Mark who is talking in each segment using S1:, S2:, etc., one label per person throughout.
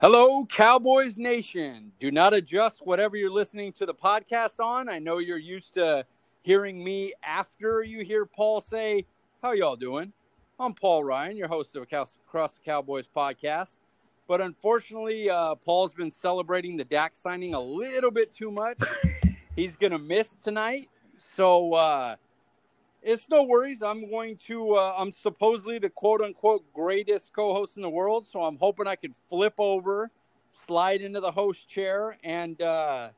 S1: Hello, Cowboys Nation. Do not adjust whatever you're listening to the podcast on. I know you're used to hearing me after you hear Paul say, How y'all doing? I'm Paul Ryan, your host of Across the Cowboys podcast. But unfortunately, uh, Paul's been celebrating the Dak signing a little bit too much. He's going to miss tonight. So, uh, it's no worries. I'm going to. Uh, I'm supposedly the quote unquote greatest co-host in the world, so I'm hoping I can flip over, slide into the host chair, and uh,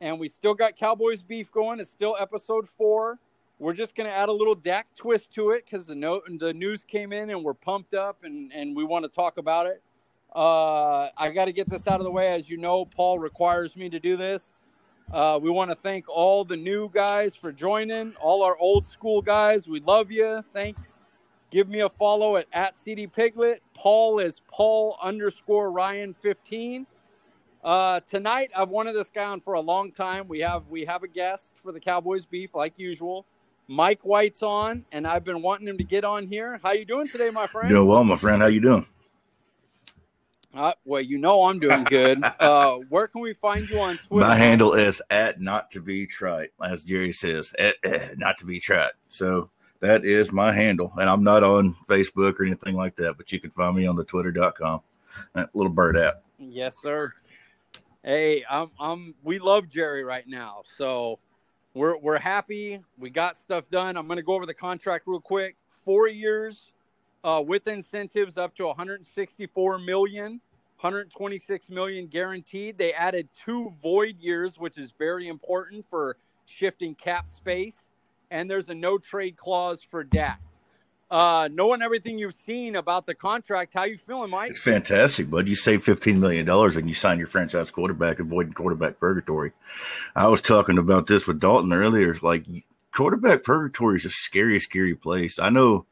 S1: and we still got Cowboys beef going. It's still episode four. We're just gonna add a little Dak twist to it because the note and the news came in and we're pumped up and and we want to talk about it. Uh, I got to get this out of the way, as you know. Paul requires me to do this. Uh, we want to thank all the new guys for joining, all our old school guys. We love you. Thanks. Give me a follow at, at CD Piglet. Paul is Paul underscore Ryan 15. Uh, tonight, I've wanted this guy on for a long time. We have we have a guest for the Cowboys beef, like usual. Mike White's on, and I've been wanting him to get on here. How you doing today, my friend?
S2: Doing well, my friend. How you doing?
S1: Uh, well, you know I'm doing good. uh, where can we find you on Twitter?
S2: My handle is at not to be trite, as Jerry says, at, at, not to be trite. So that is my handle, and I'm not on Facebook or anything like that. But you can find me on the Twitter.com, that little bird app.
S1: Yes, sir. Hey, I'm, I'm. We love Jerry right now, so we're we're happy. We got stuff done. I'm going to go over the contract real quick. Four years, uh, with incentives up to 164 million, 126 million guaranteed. They added two void years, which is very important for shifting cap space. And there's a no trade clause for Dak. Uh, knowing everything you've seen about the contract, how you feeling, Mike?
S2: It's fantastic, bud. You save fifteen million dollars and you sign your franchise quarterback, avoiding quarterback purgatory. I was talking about this with Dalton earlier. Like quarterback purgatory is a scary, scary place. I know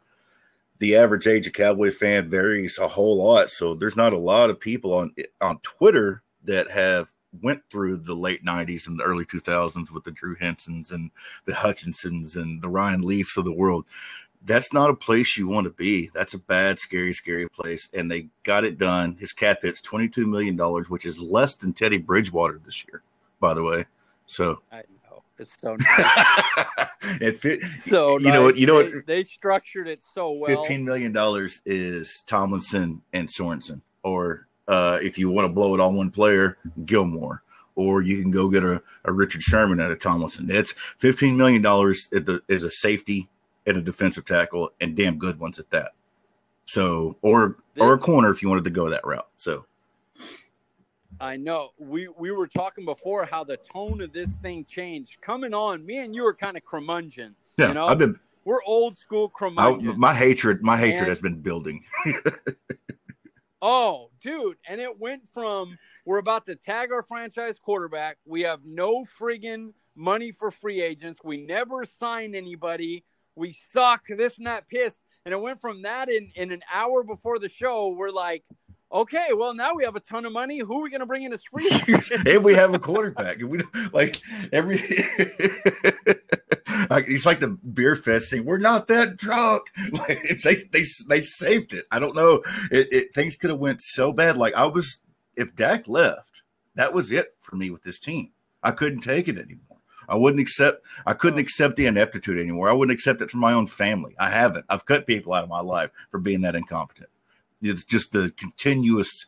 S2: the average age of Cowboy fan varies a whole lot. So there's not a lot of people on on Twitter that have went through the late 90s and the early 2000s with the Drew Hensons and the Hutchinsons and the Ryan Leafs of the world. That's not a place you want to be. That's a bad, scary, scary place. And they got it done. His cap hits $22 million, which is less than Teddy Bridgewater this year, by the way. So
S1: I, it's so nice.
S2: it fit.
S1: So
S2: you nice. know what? You know
S1: they, what? They structured it so well.
S2: Fifteen million dollars is Tomlinson and Sorensen, or uh, if you want to blow it on one player, Gilmore, or you can go get a, a Richard Sherman out of Tomlinson. That's fifteen million dollars is a safety and a defensive tackle, and damn good ones at that. So, or this, or a corner if you wanted to go that route. So
S1: I know. We we were talking before how the tone of this thing changed. Coming on, me and you are kind of curmudgeons. Yeah, you know?
S2: I've been.
S1: We're old school curmudgeons.
S2: I, my hatred, my hatred and, has been building.
S1: oh, dude! And it went from we're about to tag our franchise quarterback. We have no friggin' money for free agents. We never signed anybody. We suck. This and that pissed. And it went from that in in an hour before the show. We're like okay, well now we have a ton of money. Who are we going to bring in as free?
S2: and we have a quarterback. And we like every. it's like the beer fest thing. We're not that drunk. Like it's they they they saved it. I don't know. It, it things could have went so bad. Like I was, if Dak left, that was it for me with this team. I couldn't take it anymore. I wouldn't accept. I couldn't oh. accept the ineptitude anymore. I wouldn't accept it from my own family. I haven't. I've cut people out of my life for being that incompetent. It's just the continuous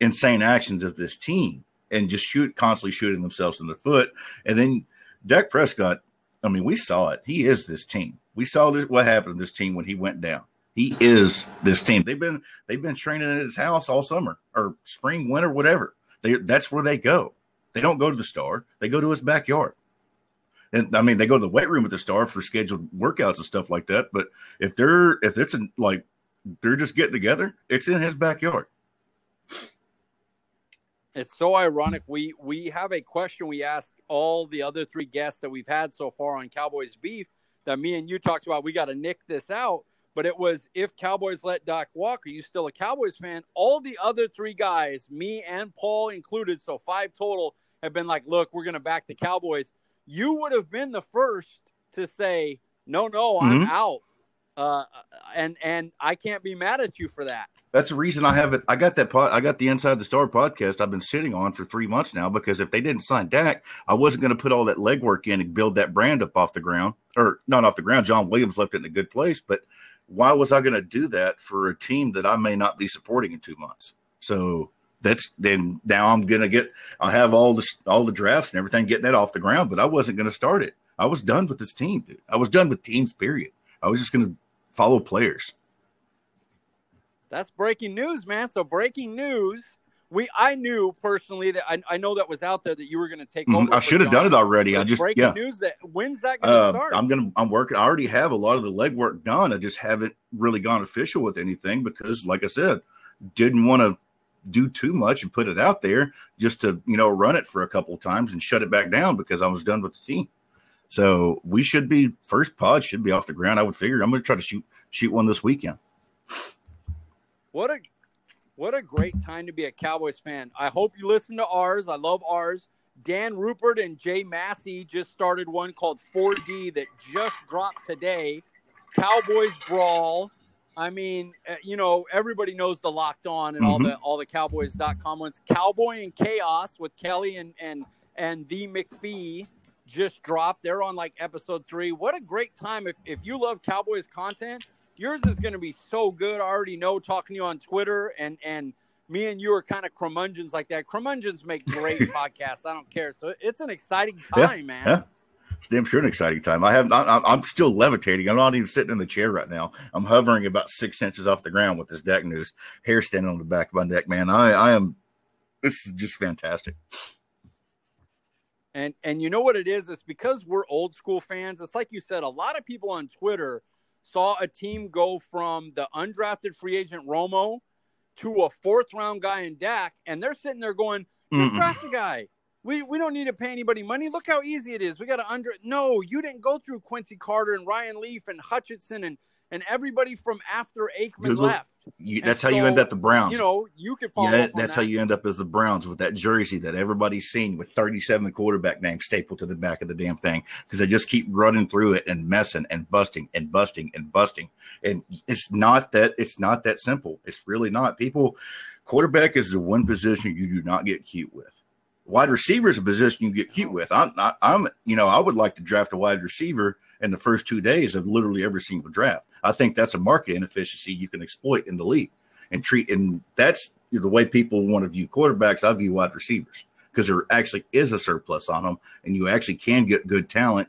S2: insane actions of this team and just shoot constantly shooting themselves in the foot. And then Dak Prescott, I mean, we saw it. He is this team. We saw this, what happened to this team when he went down. He is this team. They've been they've been training at his house all summer or spring, winter, whatever. They that's where they go. They don't go to the star. They go to his backyard. And I mean, they go to the weight room at the star for scheduled workouts and stuff like that. But if they're if it's a, like they're just getting together. It's in his backyard.
S1: It's so ironic. We we have a question we asked all the other three guests that we've had so far on Cowboys Beef that me and you talked about. We got to nick this out, but it was if Cowboys let Dak walk, are you still a Cowboys fan? All the other three guys, me and Paul included, so five total, have been like, "Look, we're going to back the Cowboys." You would have been the first to say, "No, no, I'm mm-hmm. out." Uh, and and I can't be mad at you for that.
S2: That's the reason I have it. I got that I got the Inside the Star podcast I've been sitting on for three months now because if they didn't sign Dak, I wasn't going to put all that legwork in and build that brand up off the ground or not off the ground. John Williams left it in a good place, but why was I going to do that for a team that I may not be supporting in two months? So that's then now I'm going to get, I have all the, all the drafts and everything getting that off the ground, but I wasn't going to start it. I was done with this team, dude. I was done with teams, period. I was just going to follow players.
S1: That's breaking news, man. So breaking news. We I knew personally that I, I know that was out there that you were going to take
S2: mm-hmm. I should have done it already. I just
S1: breaking
S2: yeah.
S1: news that when's that going to uh, start?
S2: I'm gonna I'm working. I already have a lot of the legwork done. I just haven't really gone official with anything because, like I said, didn't want to do too much and put it out there just to you know run it for a couple of times and shut it back down because I was done with the team. So we should be first pod should be off the ground. I would figure. I'm going to try to shoot shoot one this weekend.
S1: What a what a great time to be a Cowboys fan. I hope you listen to ours. I love ours. Dan Rupert and Jay Massey just started one called 4D that just dropped today. Cowboys Brawl. I mean, uh, you know, everybody knows the locked on and mm-hmm. all the all the cowboys.com ones. Cowboy and Chaos with Kelly and and and the McPhee just dropped. They're on like episode three. What a great time. If if you love Cowboys content, yours is going to be so good. I already know talking to you on Twitter and and me and you are kind of curmudgeons like that. Curmudgeons make great podcasts. I don't care. So it's an exciting time,
S2: yeah,
S1: man.
S2: Yeah. It's damn sure an exciting time. I have not, I'm still levitating. I'm not even sitting in the chair right now. I'm hovering about six inches off the ground with this Dak news. Hair standing on the back of my neck, man. I, I am. This is just fantastic.
S1: And and you know what it is? It's because we're old school fans. It's like you said. A lot of people on Twitter saw a team go from the undrafted free agent Romo to a fourth round guy in Dak, and they're sitting there going, just Mm-mm. draft a guy. We, we don't need to pay anybody money. Look how easy it is. We got to under. No, you didn't go through Quincy Carter and Ryan Leaf and Hutchinson and and everybody from after Aikman Google,
S2: left. You, that's so, how you end up the Browns.
S1: You know, you can follow.
S2: Yeah, that's how you end up as the Browns with that jersey that everybody's seen with 37 quarterback names stapled to the back of the damn thing because they just keep running through it and messing and busting and busting and busting. And it's not that it's not that simple. It's really not. People, quarterback is the one position you do not get cute with. Wide receiver is a position you get cute with. I'm, I, I'm, you know, I would like to draft a wide receiver in the first two days of literally every single draft. I think that's a market inefficiency you can exploit in the league and treat. And that's the way people want to view quarterbacks. I view wide receivers because there actually is a surplus on them, and you actually can get good talent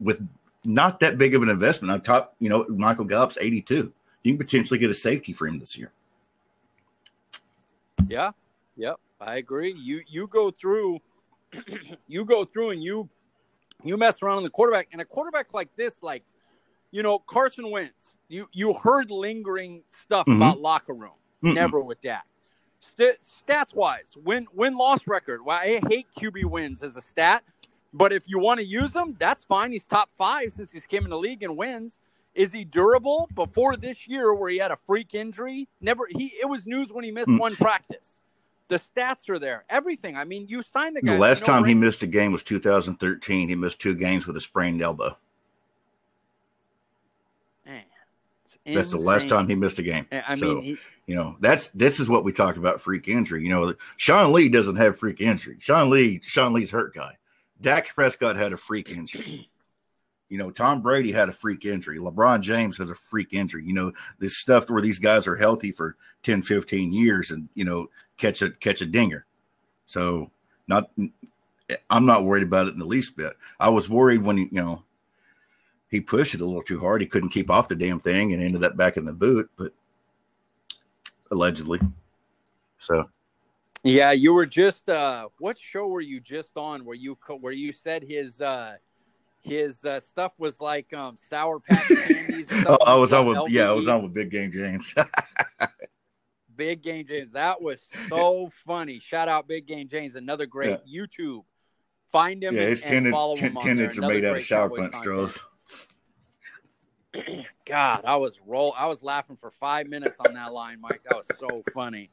S2: with not that big of an investment. On top, you know, Michael Gallup's 82. You can potentially get a safety for him this year.
S1: Yeah. Yep. I agree. You you go through you go through and you you mess around on the quarterback and a quarterback like this, like you know, Carson Wentz, you you heard lingering stuff mm-hmm. about locker room. Mm-mm. Never with Dak. St- stats wise, win win loss record. Well, I hate QB wins as a stat, but if you want to use them, that's fine. He's top five since he's came in the league and wins. Is he durable? Before this year, where he had a freak injury, never he. It was news when he missed mm. one practice. The stats are there. Everything. I mean, you signed the guy.
S2: The last time he missed a game was 2013. He missed two games with a sprained elbow. That's the last time he missed a game. I so, mean, he, you know, that's this is what we talked about freak injury. You know, Sean Lee doesn't have freak injury. Sean Lee, Sean Lee's hurt guy. Dak Prescott had a freak injury. You know, Tom Brady had a freak injury. LeBron James has a freak injury. You know, this stuff where these guys are healthy for 10, 15 years and, you know, catch a catch a dinger. So not I'm not worried about it in the least bit. I was worried when you know he pushed it a little too hard. He couldn't keep off the damn thing and ended up back in the boot, but allegedly. So,
S1: yeah, you were just uh what show were you just on where you where you said his uh his uh, stuff was like um sour patch candies.
S2: oh, I was on with yeah, I was on with Big Game James.
S1: Big Game James, that was so funny. Shout out Big Game James, another great yeah. YouTube. Find him. Yeah, his and, tenants, follow him tenants are made out of shower punch straws. God, I was roll. I was laughing for five minutes on that line, Mike. That was so funny.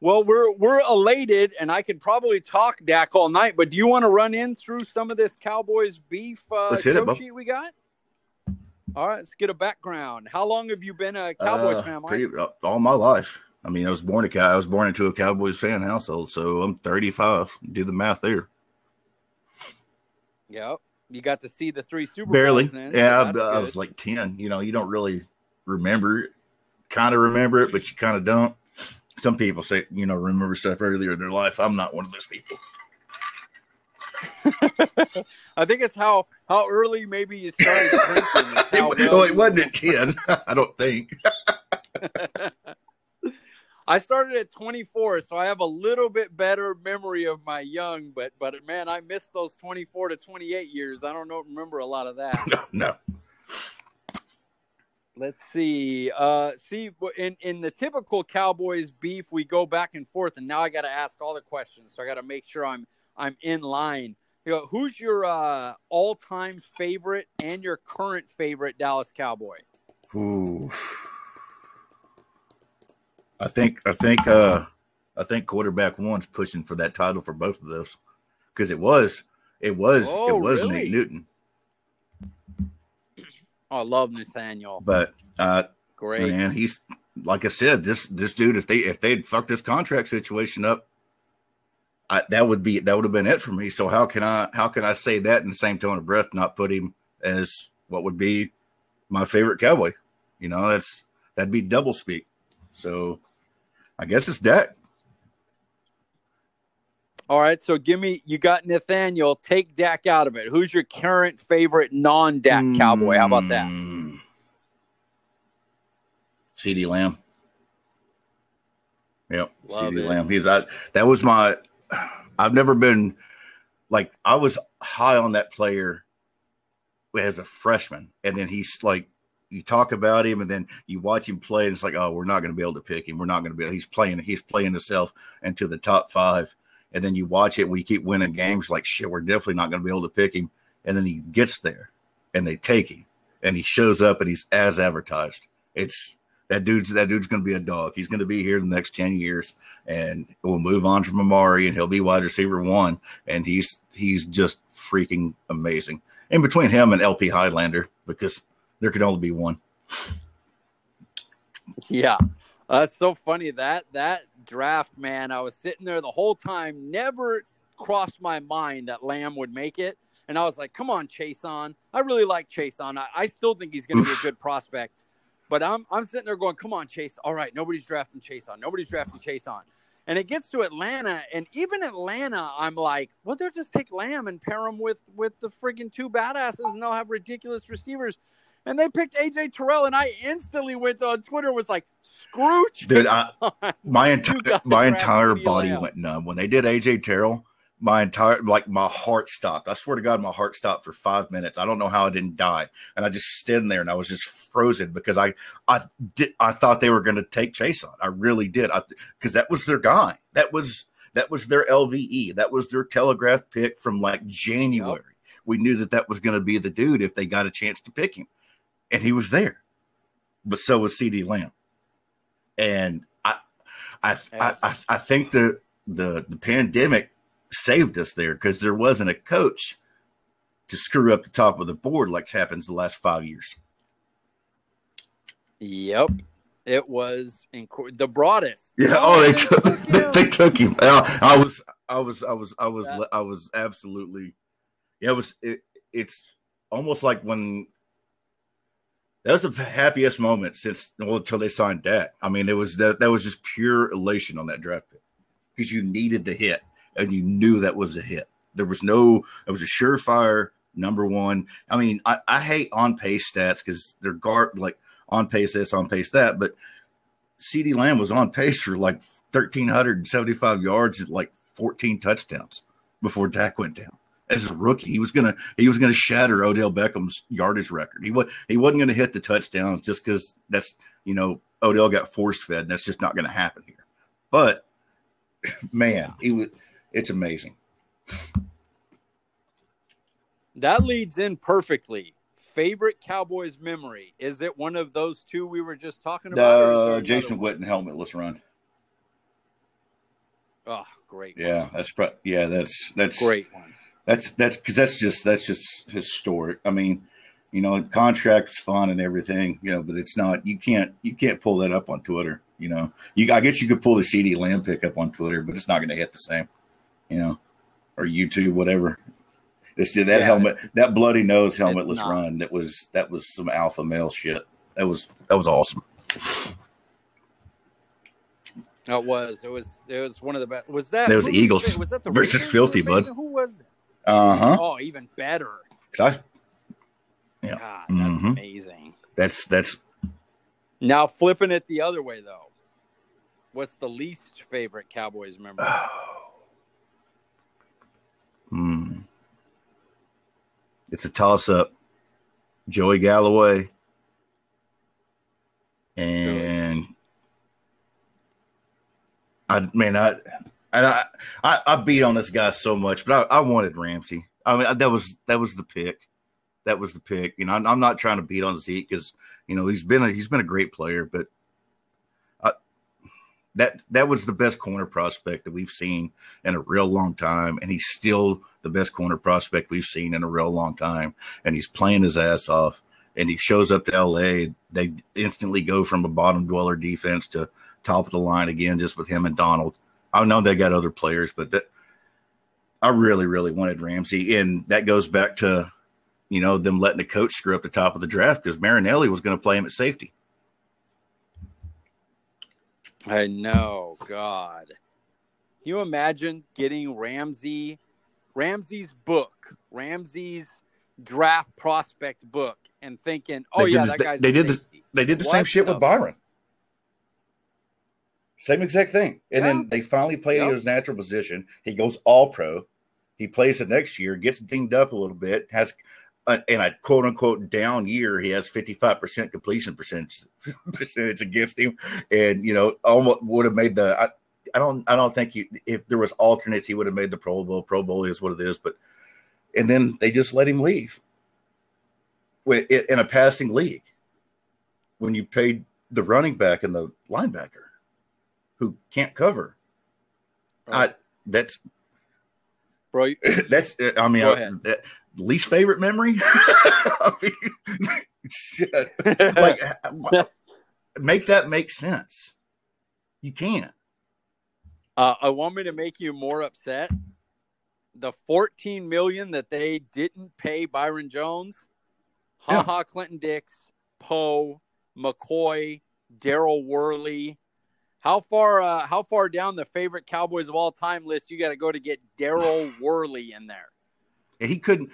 S1: Well, we're we're elated, and I could probably talk Dak all night. But do you want to run in through some of this Cowboys beef uh, show sheet we got? All right, let's get a background. How long have you been a Cowboys
S2: Uh,
S1: fan? Mike?
S2: pretty, uh, all my life. I mean, I was born a cow. I was born into a Cowboys fan household, so I'm 35. Do the math there.
S1: Yep. You got to see the three Super
S2: Barely.
S1: Bowls then. so
S2: yeah, I, was like 10. You know, you don't really remember it. Kind of remember it, but you kind of don't. Some people say, you know, remember stuff earlier in their life. I'm not one of those people.
S1: I think it's how how early maybe you started drinking. is oh,
S2: It,
S1: well
S2: it wasn't at 10. I don't think.
S1: I started at 24, so I have a little bit better memory of my young, but but man, I missed those 24 to 28 years. I don't know remember a lot of that.
S2: no.
S1: Let's see. Uh, see, in in the typical Cowboys beef, we go back and forth, and now I got to ask all the questions. So I got to make sure I'm I'm in line. You know, who's your uh, all time favorite and your current favorite Dallas Cowboy?
S2: Ooh. I think I think uh I think quarterback one's pushing for that title for both of those because it was it was
S1: Oh,
S2: it was
S1: really?
S2: Nate Newton,
S1: Oh, I love Nathaniel.
S2: but uh
S1: Great.
S2: man, he's like I said, this this dude if they if they'd fucked this contract situation up, I, that would be that would have been it for me. So how can I how can I say that in the same tone of breath, not put him as what would be my favorite cowboy? You know, that's that'd be double speak. So I guess it's Dak.
S1: All right, so give me. You got Nathaniel. Take Dak out of it. Who's your current favorite non-Dak Cowboy? How about that?
S2: Mm. CeeDee Lamb. Yep,
S1: Love
S2: CeeDee
S1: it.
S2: Lamb. He's I, that was my. I've never been like I was high on that player as a freshman, and then he's like you talk about him, and then you watch him play, and it's like, oh, we're not going to be able to pick him. We're not going to be. He's playing. He's playing himself into the top five, and then you watch it. We keep winning games. Like shit, we're definitely not going to be able to pick him. And then he gets there, and they take him, and he shows up, and he's as advertised. It's that dude's that dude's going to be a dog. He's going to be here the next ten years, and we'll move on from Amari, and he'll be wide receiver one, and he's he's just freaking amazing. In between him and LP Highlander, because there could only be one.
S1: Yeah, uh, that's so funny. That that draft, man. I was sitting there the whole time. Never crossed my mind that Lamb would make it, and I was like, "Come on, Chaisson." I really like Chaisson. I, I still think he's going to be a good prospect. But I'm I'm sitting there going, "Come on, Chase. All right, nobody's drafting Chaisson. Nobody's drafting Chaisson." And it gets to Atlanta, and even Atlanta, I'm like, "Well, they'll just take Lamb and pair him with with the friggin' two badasses, and they'll have ridiculous receivers." And they picked AJ Terrell, and I instantly went on Twitter and was like, "Screw
S2: Dude, I- My entire my entire body went numb when they did AJ Terrell. My entire like my heart stopped. I swear to God, my heart stopped for five minutes. I don't know how I didn't die, and I just stood there and I was just frozen because I I did I thought they were going to take Chaisson. I really did. I because that was their guy. That was that was their LVE. That was their telegraph pick from like January. We knew that that was going to be the dude if they got a chance to pick him, and he was there. But so was CeeDee Lamb, and I I I, I, I think the the the pandemic saved us there because there wasn't a coach to screw up the top of the board like happens the last five years.
S1: Yep, it was inc- the broadest.
S2: Yeah. Oh, they
S1: they
S2: took they, they took him. I, I was I was I was I was
S1: That-
S2: I was absolutely. Yeah, it was. It, it's almost like when. That was the happiest moment since well until they signed Dak. I mean, it was that that was just pure elation on that draft pick because you needed the hit and you knew that was a hit. There was no. It was a surefire number one. I mean, I, I hate on pace stats because they're guard like on pace this, on pace that, but CeeDee Lamb was on pace for like 1,375 yards and like 14 touchdowns before Dak went down. As a rookie, he was gonna he was gonna shatter Odell Beckham's yardage record. He was he wasn't gonna hit the touchdowns just because that's you know Odell got force fed and that's just not gonna happen here. But man, he was it's amazing.
S1: That leads in perfectly. Favorite Cowboys memory? Is it one of those two we were just talking about? or is there
S2: Uh, Jason? Witten helmet. Let's run.
S1: Oh, great.
S2: Yeah, that's yeah, that's that's
S1: Great one.
S2: That's that's because that's just that's just historic. I mean, You know, contract's fun and everything, you know, but it's not. You can't you can't pull that up on Twitter. You know, you I guess you could pull the CeeDee Lamb pick up on Twitter, but it's not going to hit the same. You know, or YouTube, whatever. It's that yeah, helmet, that bloody nose helmetless run. That was that was some alpha male shit. That was that was awesome.
S1: It was. It was. It was one of the best. Was that?
S2: That was Eagles.
S1: Was that the
S2: versus Raiders Filthy Bud?
S1: Who was it?
S2: Uh huh.
S1: Oh, even better.
S2: I,
S1: yeah. God, that's mm-hmm. amazing.
S2: That's that's.
S1: Now flipping it the other way though, what's the least favorite Cowboys member?
S2: Hmm. It's a toss up. Joey Galloway and I mean I and I, I, I beat on this guy so much, but I, I wanted Ramsey. I mean that was that was the pick. That was the pick. You know, I'm, I'm not trying to beat on Zeke because you know he's been a, he's been a great player, but I, that that was the best corner prospect that we've seen in a real long time, and he's still the best corner prospect we've seen in a real long time, and he's playing his ass off. And he shows up to LA, they instantly go from a bottom dweller defense to top of the line again, just with him and Donald. I know they got other players, but that I really, really wanted Ramsey, and that goes back to you know them letting the coach screw up the top of the draft because Marinelli was going to play him at safety.
S1: I know, God. Can you imagine getting Ramsey, Ramsey's book, Ramsey's draft prospect book, and thinking, "Oh
S2: they
S1: yeah, that guy's."
S2: They, did the they did the what? same shit with Byron. Same exact thing. And yeah. then they finally play yep. in his natural position. He goes all pro. He plays the next year, gets dinged up a little bit, has a, in a quote unquote down year, he has 55% completion percentage, percentage against him. And, you know, almost would have made the, I, I don't, I don't think he, if there was alternates, he would have made the Pro Bowl. Pro Bowl is what it is. But, and then they just let him leave in a passing league when you paid the running back and the linebacker who can't cover. Right. I, that's
S1: bro.
S2: That's I mean, I, that, least favorite memory. I mean. Like, make that make sense. You can't.
S1: Uh, I want me to make you more upset. The 14 million that they didn't pay Byron Jones, Ha Ha Clinton Dix, Poe, McCoy, Daryl Worley, how far uh, how far down the favorite Cowboys of all time list you got to go to get Daryl Worley in there?
S2: He couldn't.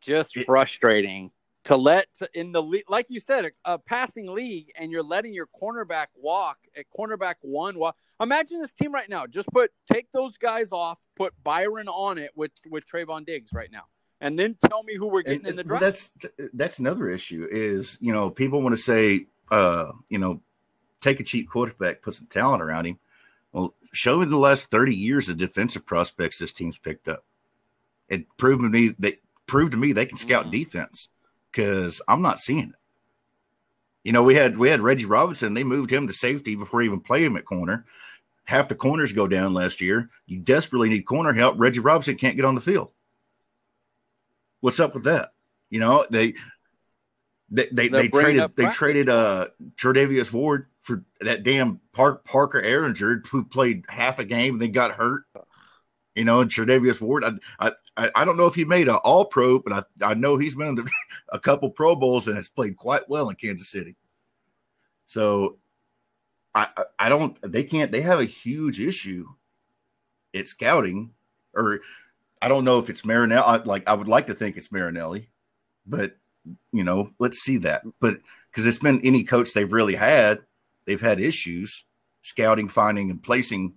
S1: Just it, frustrating to let in the like you said a, a, passing league and you're letting your cornerback walk at cornerback one walk. Imagine this team right now. Just put take those guys off, put Byron on it with with Trevon Diggs right now and then tell me who we're getting and, in the draft.
S2: That's that's another issue. Is you know people want to say uh, you know take a cheap quarterback, put some talent around him. Well, show me the last 30 years of defensive prospects this team's picked up. It proved to me they proved to me they can scout mm-hmm. defense because I'm not seeing it. You know, we had we had Reggie Robinson, they moved him to safety before even playing him at corner. Half the corners go down last year. You desperately need corner help. Reggie Robinson can't get on the field. What's up with that? You know, they they they, they traded they traded uh Charvarius Ward for that damn Park Parker Ehinger who played half a game and then got hurt. You know, and Charvarius Ward, I, I I don't know if he made an All Pro, but I I know he's been in the, a couple Pro Bowls and has played quite well in Kansas City. So, I I don't they can't they have a huge issue at scouting, or I don't know if it's Marinelli. Like I would like to think it's Marinelli, but you know, let's see that. But because it's been any coach they've really had they've had issues scouting, finding, and placing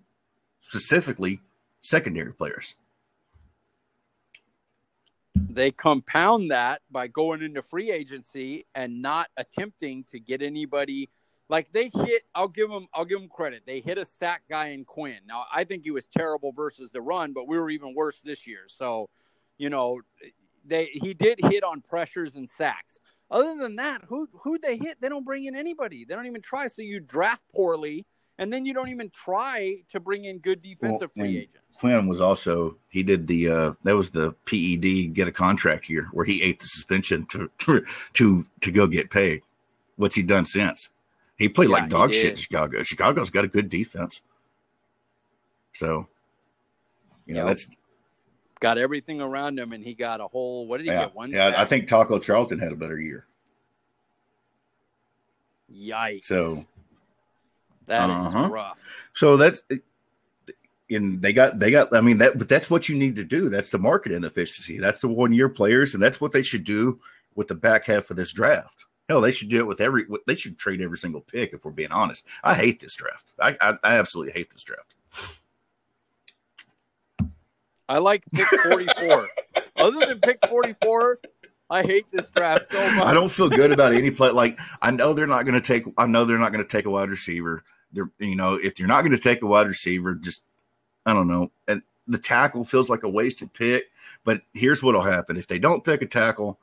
S2: specifically secondary players.
S1: They compound that by going into free agency and not attempting to get anybody like they hit I'll give them I'll give them credit. They hit a sack guy in Quinn. Now I think he was terrible versus the run, but we were even worse this year. So, you know, they he did hit on pressures and sacks. Other than that, who who they hit? They don't bring in anybody. They don't even try. So you draft poorly, and then you don't even try to bring in good defensive
S2: Well,
S1: free agents.
S2: Quinn was also he did the uh that was the PED get a contract year where he ate the suspension to to to, to go get paid. What's he done since? He played
S1: Yeah,
S2: like dog shit in. Chicago. Chicago's got a good defense. So you know
S1: Yep.
S2: that's
S1: Got everything around him, and he got a whole. What did he
S2: yeah,
S1: get? One.
S2: yeah I think Taco Charlton had a better year.
S1: Yikes!
S2: So
S1: that is
S2: Uh-huh.
S1: rough.
S2: So that's and they got they got I mean that but that's what you need to do. That's the market inefficiency. That's the one year players, and that's what they should do with the back half of this draft. Hell, they should do it with every. They should trade every single pick. If we're being honest, I hate this draft. I I, I absolutely hate this draft.
S1: I like pick 44. Other than pick 44, I hate this draft so much.
S2: I don't feel good about any play. Like I know they're not going to take. I know they're not going to take a wide receiver. They're you know if you're not going to take a wide receiver, just I don't know. And the tackle feels like a wasted pick. But here's what'll happen if they don't pick a tackle.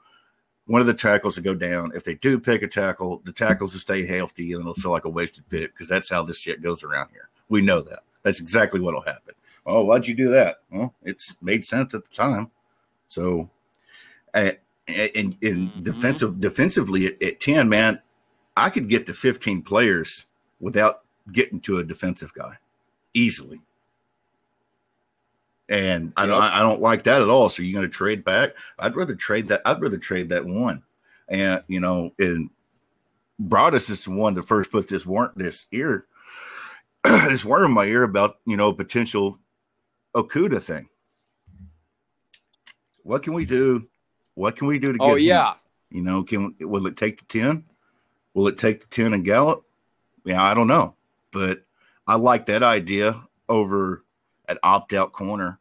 S2: One of the tackles will go down. If they do pick a tackle, the tackles will stay healthy and it'll feel like a wasted pick because that's how this shit goes around here. We know that. That's exactly what'll happen. Oh, why'd you do that? Well, it's made sense at the time. So, and, and
S1: Mhm.
S2: defensive defensively at, at ten, man, I could get to fifteen players without getting to a defensive guy easily. And I don't, I don't like that at all. So you're going to trade back? I'd rather trade that. I'd rather trade that one. And you know, and Broaddus is the one that first put this warrant this ear, this worm in my ear about you know potential Okudah thing. What can we do? What can we do to get?
S1: Oh
S2: him?
S1: yeah,
S2: You know, can will it take the ten? Will it take the ten and Gallup? Yeah, I don't know, but I like that idea over an opt-out corner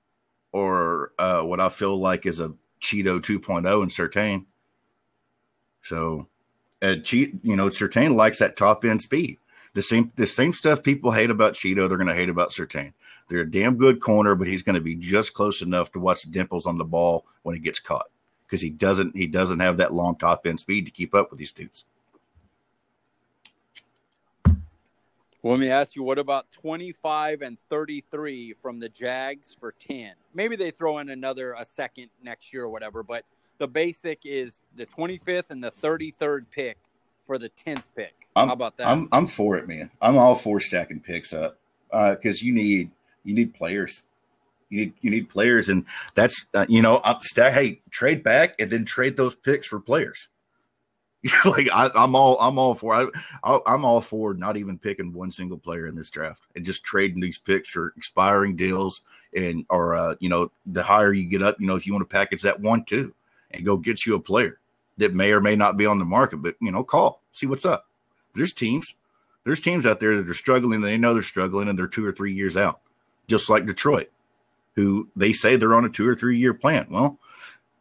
S2: or uh, what I feel like is a Chido 2.0 in Surtain. So, uh, cheat, you know, Surtain likes that top end speed. The same, the same stuff people hate about Chido, they're going to hate about Surtain. They're a damn good corner, but he's going to be just close enough to watch the dimples on the ball when he gets caught because he doesn't he doesn't have that long top end speed to keep up with these dudes.
S1: Well, let me ask you, what about 25 and 33 from the Jags for 10? Maybe they throw in another a second next year or whatever, but the basic is the 25th and the 33rd pick for the 10th pick.
S2: I'm-
S1: How about that?
S2: I'm I'm for it, man. I'm all for stacking picks up uh, because you need you need players. You need you need players, and that's uh, you know. Hey, trade back and then trade those picks for players. like I, I'm all I'm all for I I'm all for not even picking one single player in this draft and just trading these picks for expiring deals and or uh, you know the higher you get up, you know if you want to package that one too and go get you a player that may or may not be on the market, but you know call see what's up. There's teams there's teams out there that are struggling. They know they're struggling and they're two or three years out, just like Detroit, who they say they're on a two or three year plan. Well,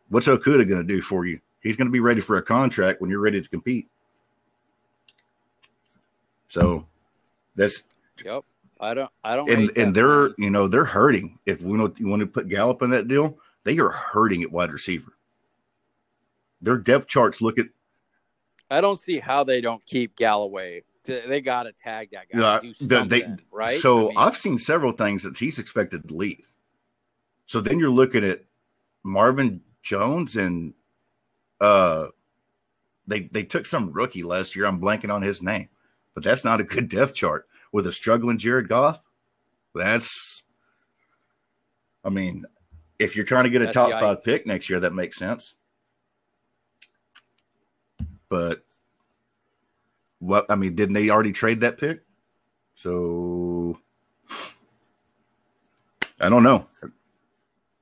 S2: what's Okudah going to do for you? He's going to be ready for a contract when you're ready to compete. So that's
S1: yep. I don't. I don't.
S2: and and they're you know they're hurting. If we know you want to put Gallup in that deal, they are hurting at wide receiver. Their depth charts look at
S1: I don't see how they don't keep Golladay. They got to tag that guy.
S2: Yeah,
S1: do
S2: they-
S1: right?
S2: So
S1: I mean,
S2: I've seen several things that he's expected to leave. So then you're looking at Marvin Jones and uh they they took some rookie last year. I'm blanking on his name, but that's not a good depth chart with a struggling Jared Goff. That's I mean, if you're trying to get a top
S1: yikes.
S2: five pick next year, that makes sense. But what I mean, didn't they already trade that pick? So I don't know.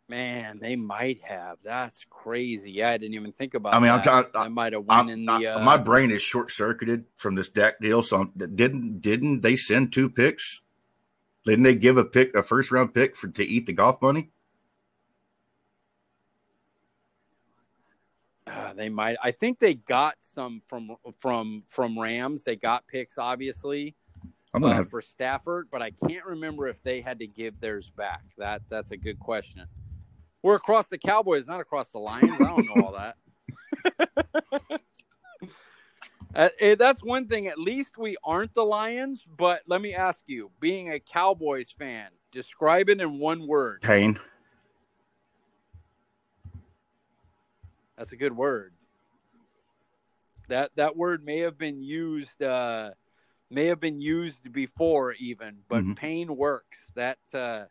S1: man, they might have. That's crazy. Yeah, I didn't even think about. It.
S2: I mean, I'm
S1: that.
S2: talking-
S1: That might have
S2: I'm-
S1: won in the. Uh,
S2: my brain is short circuited from this Dak deal. So I'm- didn't didn't they send two picks? Didn't they give a pick a first round pick for to eat the Goff money?
S1: They might. I think they got some from from from Rams. They got picks, obviously,
S2: I'm gonna
S1: uh,
S2: have
S1: for Stafford, but I can't remember if they had to give theirs back. That that's a good question. We're across the Cowboys, not across the Lions. I don't know all that. Uh, eh, that's one thing. At least we aren't the Lions. But let me ask you, being a Cowboys fan, describe it in one word.
S2: Pain.
S1: That's a good word. That that word may have been used uh, may have been used before even, but
S2: Mhm.
S1: pain works. That uh,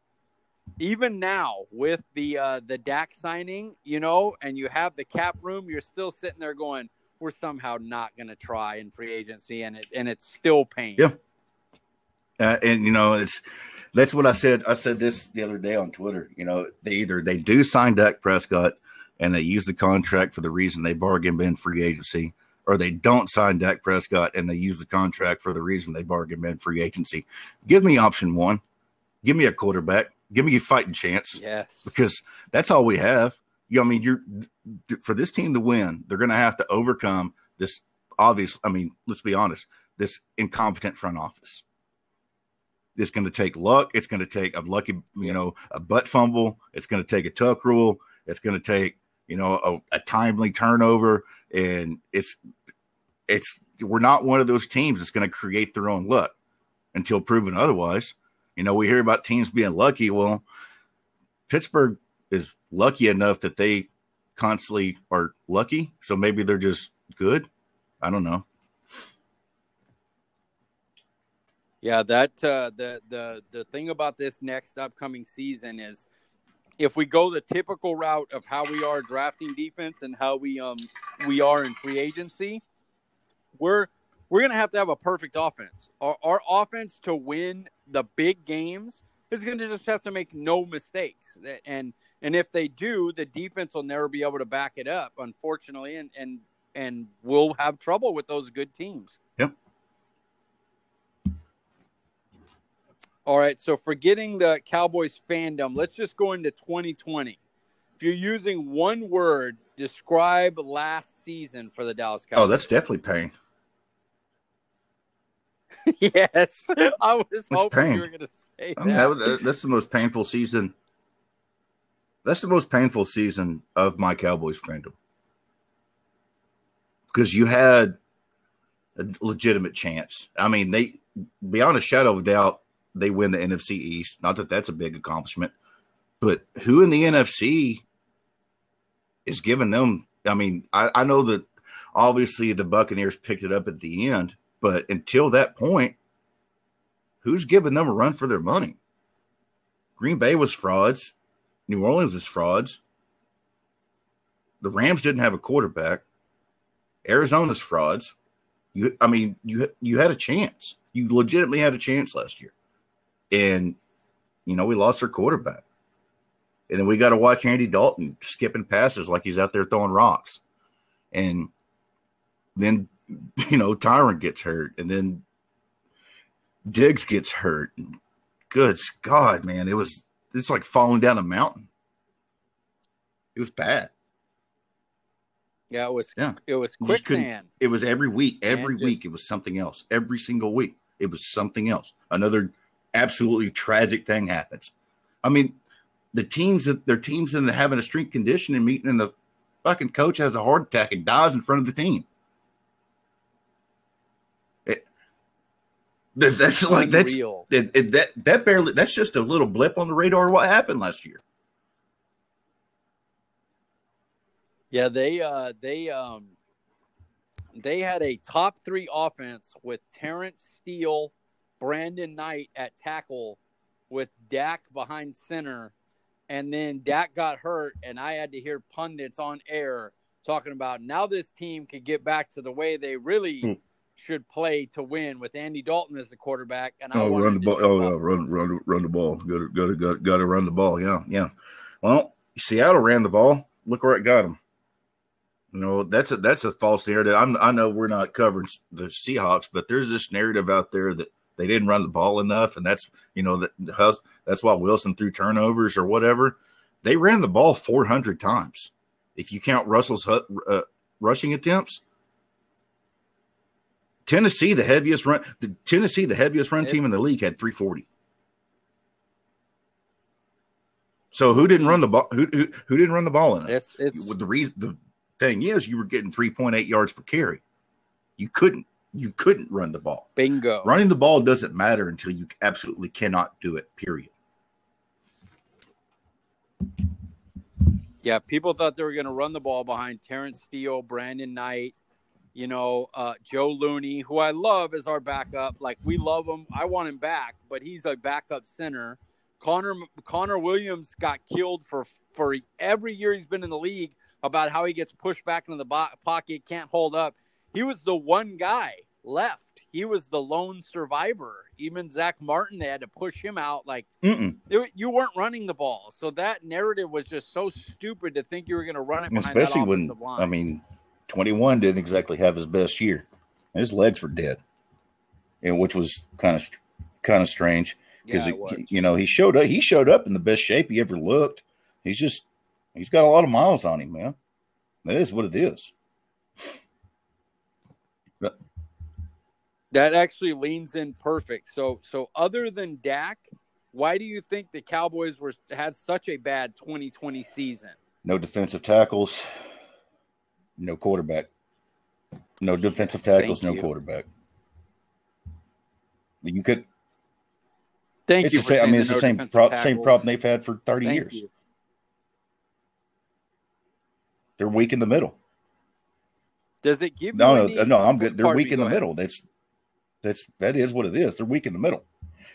S1: even now with the uh, the Dak signing, you know, and you have the cap room, you're still sitting there going, "We're somehow not going to try in free agency," and it and it's still pain.
S2: Yeah. Uh, and you know, it's that's what I said. I said this the other day on Twitter. You know, they either they do sign Dak Prescott and they use the contract for the reason they bargained in free agency, or they don't sign Dak Prescott and they use the contract for the reason they bargained in free agency. Give me option one. Give me a quarterback. Give me a fighting chance
S1: Yes.
S2: because that's all we have. You know, I mean, you're for this team to win, they're going to have to overcome this obvious. I mean, let's be honest, this incompetent front office. It's going to take luck. It's going to take a lucky, you know, a butt fumble. It's going to take a tuck rule. It's going to take, you know, a, a timely turnover. And it's, it's, we're not one of those teams that's going to create their own luck until proven otherwise. You know, we hear about teams being lucky. Well, Pittsburgh is lucky enough that they constantly are lucky. So maybe they're just good. I don't know.
S1: Yeah, that uh, the the the thing about this next upcoming season is if we go the typical route of how we are drafting defense and how we um we are in free agency, we're we're gonna have to have a perfect offense. Our, our offense to win the big games is gonna just have to make no mistakes, and and if they do, the defense will never be able to back it up, unfortunately, and and and we'll have trouble with those good teams. All right, so forgetting the Cowboys fandom, let's just go into 2020. If you're using one word, describe last season for the Dallas
S2: oh,
S1: Cowboys.
S2: Oh, that's definitely pain.
S1: yes. I was hoping
S2: pain.
S1: you were going to say
S2: I mean,
S1: that.
S2: that that's the most painful season. That's the most painful season of my Cowboys fandom because you had a legitimate chance. I mean, they beyond a shadow of a doubt, they win the NFC East. Not that that's a big accomplishment, but who in the NFC is giving them? I mean, I, I know that obviously the Buccaneers picked it up at the end, but until that point, who's giving them a run for their money? Green Bay was frauds. New Orleans was frauds. The Rams didn't have a quarterback. Arizona's frauds. You, I mean, you you had a chance. You legitimately had a chance last year, and you know we lost our quarterback, and then we got to watch Andy Dalton skipping passes like he's out there throwing rocks, and then you know Tyron gets hurt, and then Diggs gets hurt. And good God, man, it was it's like falling down a mountain. It was bad.
S1: Yeah, it was
S2: Yeah.
S1: it was
S2: just
S1: quicksand.
S2: It was every week. Every
S1: just-
S2: week it was something else. Every single week it was something else. Another absolutely tragic thing happens. I mean, the teams that their teams in the, having a strength conditioning meeting and the fucking coach has a heart attack and dies in front of the team. It- that- that's like that's it- that that barely that's just a little blip on the radar of what happened last year.
S1: Yeah, they uh they um they had a top three offense with Terence Steele, Brandon Knight at tackle, with Dak behind center, and then Dak got hurt, and I had to hear pundits on air talking about now this team could get back to the way they really
S2: Hmm.
S1: should play to win with Andy Dalton as the quarterback. And I
S2: Oh, run the ball! Oh, yeah, run, run, run the ball. Got to, got to, got, got to run the ball. Yeah, yeah. Well, Seattle ran the ball. Look where it got them. You know, that's a that's a false narrative. I'm, I know we're not covering the Seahawks, but there's this narrative out there that they didn't run the ball enough, and that's you know that that's why Wilson threw turnovers or whatever. They ran the ball 400 times, if you count Russell's uh, rushing attempts. Tennessee, the heaviest run, the Tennessee, the heaviest run team in the league, had 340. So who didn't run the ball? Who who, who didn't run the ball in it?
S1: It's it's
S2: the reason the thing is you were getting 3.8 yards per carry. You couldn't. You couldn't run the ball.
S1: Bingo.
S2: Running the ball doesn't matter until you absolutely cannot do it. Period.
S1: Yeah, people thought they were going to run the ball behind Terence Steele, Brandon Knight, you know, uh, Joe Looney, who I love as our backup. Like we love him. I want him back, but he's a backup center. Connor Connor Williams got killed for for every year he's been in the league about how he gets pushed back into the bo- pocket, can't hold up. He was the one guy left. He was the lone survivor. Even Zach Martin, they had to push him out. Like it, you weren't running the ball, so that narrative was just so stupid to think you were going to run it.
S2: Especially when
S1: line.
S2: I mean, twenty one didn't exactly have his best year. His legs were dead, and which was kind of kind of strange because
S1: Yeah,
S2: it-
S1: it was.
S2: you know he showed up. He showed up in the best shape he ever looked. He's just he's got a lot of miles on him, man. That is what it is.
S1: That actually leans in perfect. So so other than Dak, why do you think the Cowboys were had such a bad 2020 season?
S2: No defensive tackles, no quarterback. No defensive tackles, no
S1: you.
S2: quarterback. You could.
S1: Thank
S2: it's
S1: you.
S2: the same. I mean, it's
S1: no
S2: the same pro- same problem they've had for thirty
S1: Thank
S2: years.
S1: you.
S2: They're weak in the middle.
S1: Does it give
S2: No,
S1: you
S2: no,
S1: any,
S2: no. I'm good. They're weak in the
S1: ahead.
S2: middle. That's that's that is what it is. They're weak in the middle,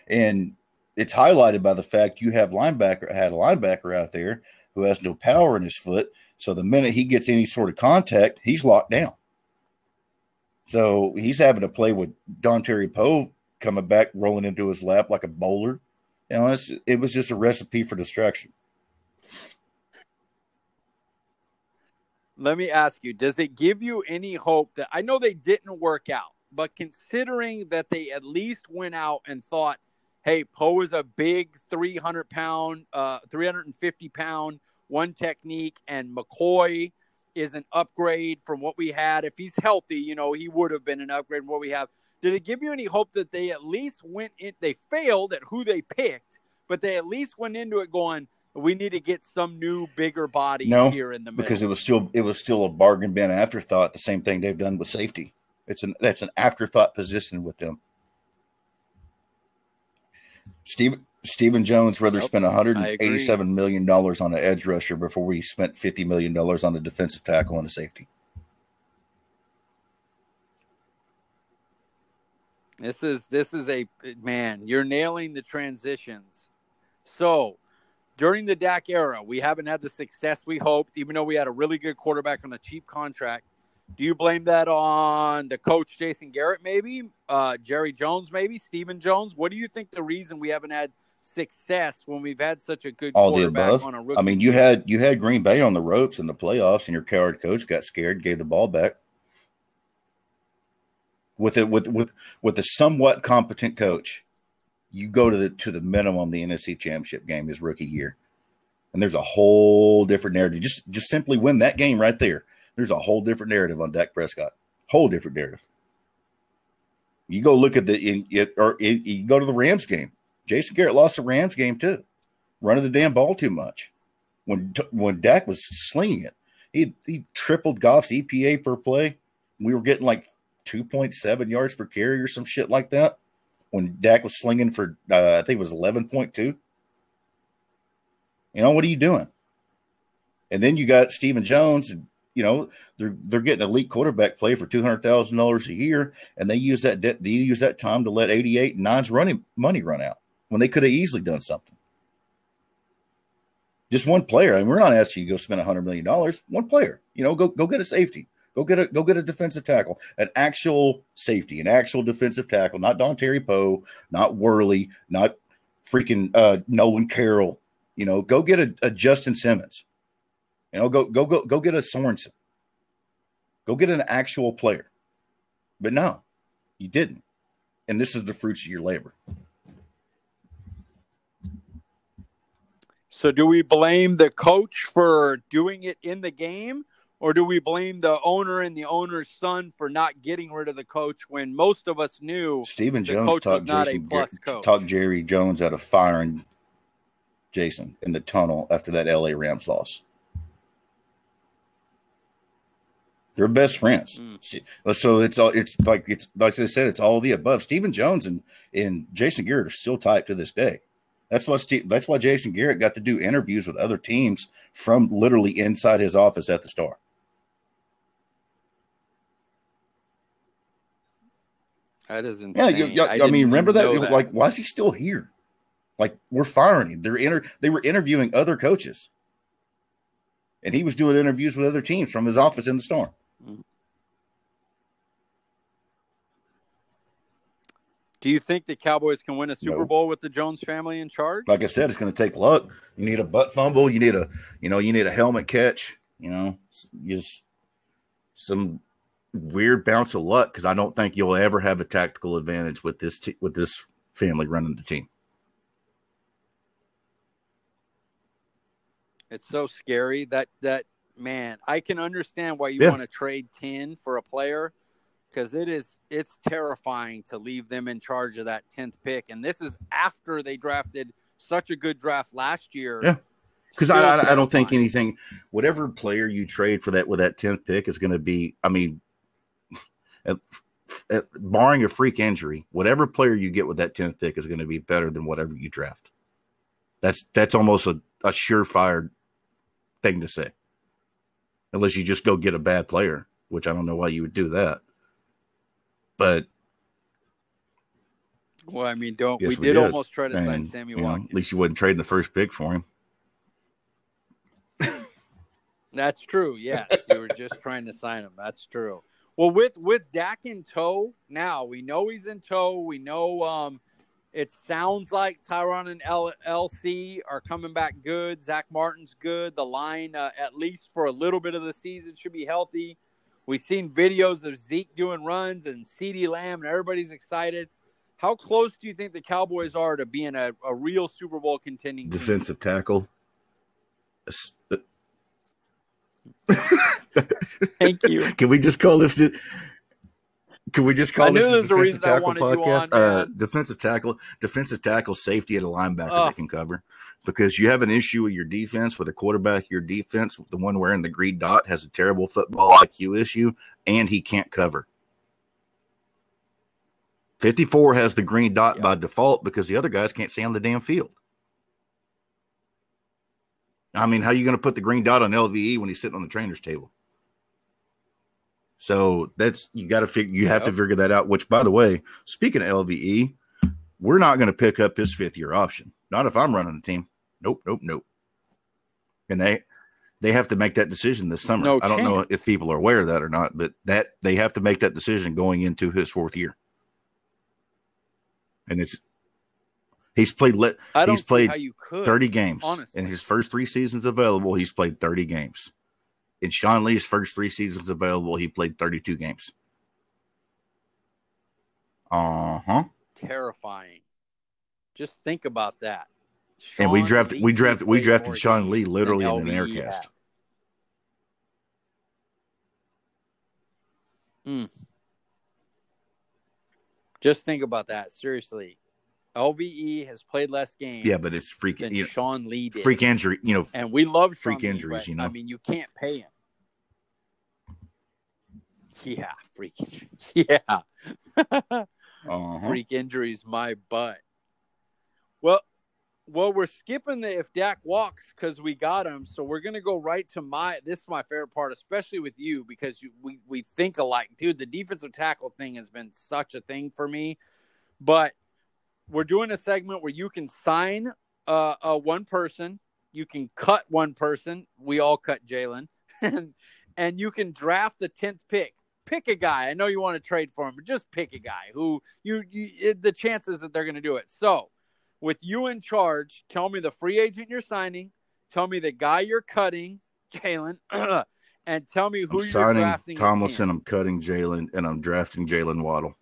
S2: and it's highlighted by the fact you have linebacker had a linebacker out there who has no power in his foot. So the minute he gets any sort of contact, he's locked down. So he's having to play with Dontari Poe coming back, rolling into his lap like a bowler. You know, it was just a recipe for distraction.
S1: Let me ask you, does it give you any hope that I know they didn't work out, but considering that they at least went out and thought, hey, Poe is a big 300 pound, uh, 350 pound, one technique, and McCoy is an upgrade from what we had. If he's healthy, you know, he would have been an upgrade from what we have. Did it give you any hope that they at least went in? They failed at who they picked, but they at least went into it going, we need to get some new, bigger body
S2: No,
S1: here in the middle.
S2: because it was still it was still a bargain bin afterthought. The same thing they've done with safety. It's an that's an afterthought position with them. Steve Stephen Jones rather
S1: Yep,
S2: spent 187 million dollars on an edge rusher before we spent 50 million dollars on a defensive tackle and a safety.
S1: This is this is a man. You're nailing the transitions. So during the Dak era, we haven't had the success we hoped, even though we had a really good quarterback on a cheap contract. Do you blame that on the coach Jason Garrett, maybe uh, Jerry Jones, maybe Stephen Jones? What do you think the reason we haven't had success when we've had such a good
S2: All the
S1: quarterback
S2: above.
S1: on a rookie?
S2: I mean, you had you had Green Bay on the ropes in the playoffs, and your coward coach got scared, gave the ball back. With it, with with with a somewhat competent coach, you go to the to the minimum the NFC Championship game his rookie year, and there's a whole different narrative. Just just simply win that game right there. There's a whole different narrative on Dak Prescott. Whole different narrative. You go look at the in, it, or you go to the Rams game. Jason Garrett lost the Rams game too, running the damn ball too much. When when Dak was slinging it, he he tripled Goff's EPA per play. We were getting like two point seven yards per carry or some shit like that. When Dak was slinging for, uh, I think it was eleven point two. You know what are you doing? And then you got Stephen Jones, and you know they're they're getting elite quarterback play for two hundred thousand dollars a year, and they use that de- they use that time to let eighty eight and nine's running money run out when they could have easily done something. Just one player, I and we're not asking you to go spend hundred million dollars. One player, you know, go go get a safety, go get a go get a defensive tackle, an actual safety, an actual defensive tackle, not Dontari Poe, not Worley, not freaking uh, Nolan Carroll. You know, go get a, a Justin Simmons. You know, go go go go get a Sorensen. Go get an actual player. But no, you didn't. And this is the fruits of your labor.
S1: So do we blame the coach for doing it in the game? Or do we blame the owner and the owner's son for not getting rid of the coach when most of us knew
S2: Stephen Jones talked Jason
S1: plus coach.
S2: talked Jerry Jones out of firing Jason in the tunnel after that LA Rams loss. They're best friends.
S1: Mm.
S2: So it's all it's like it's like I said, it's all the above. Stephen Jones and and Jason Garrett are still tight to this day. That's why Steve, that's why Jason Garrett got to do interviews with other teams from literally inside his office at the Star.
S1: That is
S2: Yeah, you, you- I,
S1: didn't
S2: mean, remember that?
S1: know
S2: Like, why is he still here? Like, we're firing him. They're inter- they were interviewing other coaches, and he was doing interviews with other teams from his office in the Storm.
S1: Do you think the Cowboys can win a Super
S2: No.
S1: Bowl with the Jones family in charge?
S2: Like I said, it's going to take luck. You need a butt fumble. You need a, you know, you need a helmet catch. You know, just some weird bounce of luck because I don't think you'll ever have a tactical advantage with this t- with this family running the team.
S1: It's so scary that that man. I can understand why you
S2: Yeah.
S1: want to trade ten for a player because it is it's terrifying to leave them in charge of that tenth pick, and this is after they drafted such a good draft last year.
S2: Yeah. Because I, I, I don't think anything, whatever player you trade for that with that tenth pick is going to be. I mean, at, at, barring a freak injury, whatever player you get with that tenth pick is going to be better than whatever you draft. That's that's almost a, a surefire thing to say, unless you just go get a bad player, which I don't know why you would do that. But
S1: Well, I mean, don't
S2: Yes,
S1: we,
S2: we
S1: did, almost try to sign
S2: and,
S1: Sammy
S2: you know,
S1: Watkins?
S2: at least you wouldn't trade the first pick for him.
S1: That's true. Yes, you were just trying to sign him. That's true. Well, with with Dak in tow, now we know he's in tow. We know um, it sounds like Tyron and LC are coming back good. Zach Martin's good. The line, uh, at least for a little bit of the season, should be healthy. We've seen videos of Zeke doing runs and CeeDee Lamb, and everybody's excited. How close do you think the Cowboys are to being a, a real Super Bowl contending team?
S2: defensive tackle.
S1: Thank you.
S2: Can we just call this? Can we just call
S1: I
S2: this the
S1: a
S2: defensive
S1: I
S2: tackle podcast?
S1: on,
S2: uh, defensive tackle, defensive tackle, safety, and a linebacker that can cover. Because you have an issue with your defense, with a quarterback, your defense, the one wearing the green dot has a terrible football IQ issue, and he can't cover. 54 has the green dot
S1: Yeah.
S2: by default because the other guys can't stay on the damn field. I mean, how are you going to put the green dot on LVE when he's sitting on the trainer's table? So that's you got to figure. You have to figure that out. Which, by the way, speaking of LVE, we're not going to pick up his fifth year option. Not if I'm running the team. Nope, nope, nope. And they they have to make that decision this summer.
S1: No
S2: I don't know if people are aware of that or not, but that they have to make that decision going into his fourth year. And it's he's played
S1: don't
S2: He's played
S1: how you could.
S2: 30 games.
S1: honestly.
S2: In his first three seasons available, he's played 30 games. In Sean Lee's first three seasons available, he played 32 games. Uh huh.
S1: terrifying. Just think about that.
S2: And we
S1: Sean
S2: drafted- we drafted- we drafted Sean Lee literally in an aircast.
S1: Mm. Just think about that. Seriously. LVE has played less games
S2: Yeah, but it's freak,
S1: than
S2: you know,
S1: Sean Lee did.
S2: freak injury. You know,
S1: and we love
S2: freak
S1: Sean Lee,
S2: injuries,
S1: but,
S2: you know?
S1: I mean, you can't pay him. Yeah, freak. Yeah.
S2: uh-huh.
S1: freak injuries my butt. Well, well, we're skipping the if Dak walks because we got him. So we're gonna go right to my. This is my favorite part, especially with you because you, we we think alike, dude. The defensive tackle thing has been such a thing for me, but we're doing a segment where you can sign uh, uh one person, you can cut one person. We all cut Jaylon, and and you can draft the tenth pick pick a guy. I know you want to trade for him, but just pick a guy who you, you the chances that they're going to do it. So, with you in charge, tell me the free agent you're signing, tell me the guy you're cutting, Jaylon, and tell me who
S2: I'm
S1: you're
S2: signing
S1: drafting.
S2: Tomlinson. I'm cutting Jaylon, and I'm drafting Jaylen Waddle.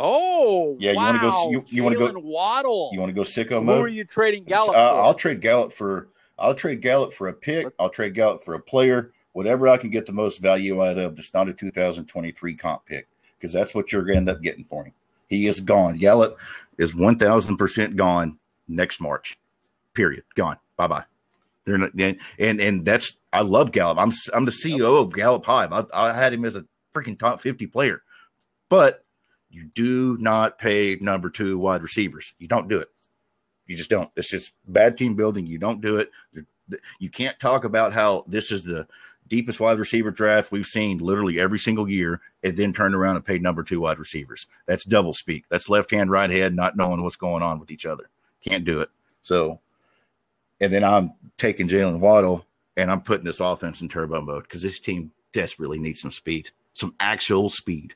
S1: Oh,
S2: Yeah, you
S1: wow.
S2: wanna go- you- you wanna go-
S1: Waddle.
S2: You want to go sicko
S1: who are you trading
S2: Uh,
S1: Gallup for?
S2: I'll trade Gallup for I'll trade Gallup for a pick. I'll trade Gallup for a player. Whatever I can get the most value out of. It's not a 2023 comp pick because that's what you're going to end up getting for him. He is gone. Gallup is 1,000 percent gone next March. Period. Gone. Bye bye. They're not, and and, and that's I love Gallup. I'm I'm the CEO of Gallup Hive. I, I had him as a freaking top 50 player, but you do not pay number two wide receivers. You don't do it. You just don't. It's just bad team building. You don't do it. You can't talk about how this is the deepest wide receiver draft we've seen literally every single year, and then turn around and pay number two wide receivers. That's double speak. That's left hand, right hand, not knowing what's going on with each other. Can't do it. So, and then I'm taking Jaylen Waddle and I'm putting this offense in turbo mode because this team desperately needs some speed, some actual speed.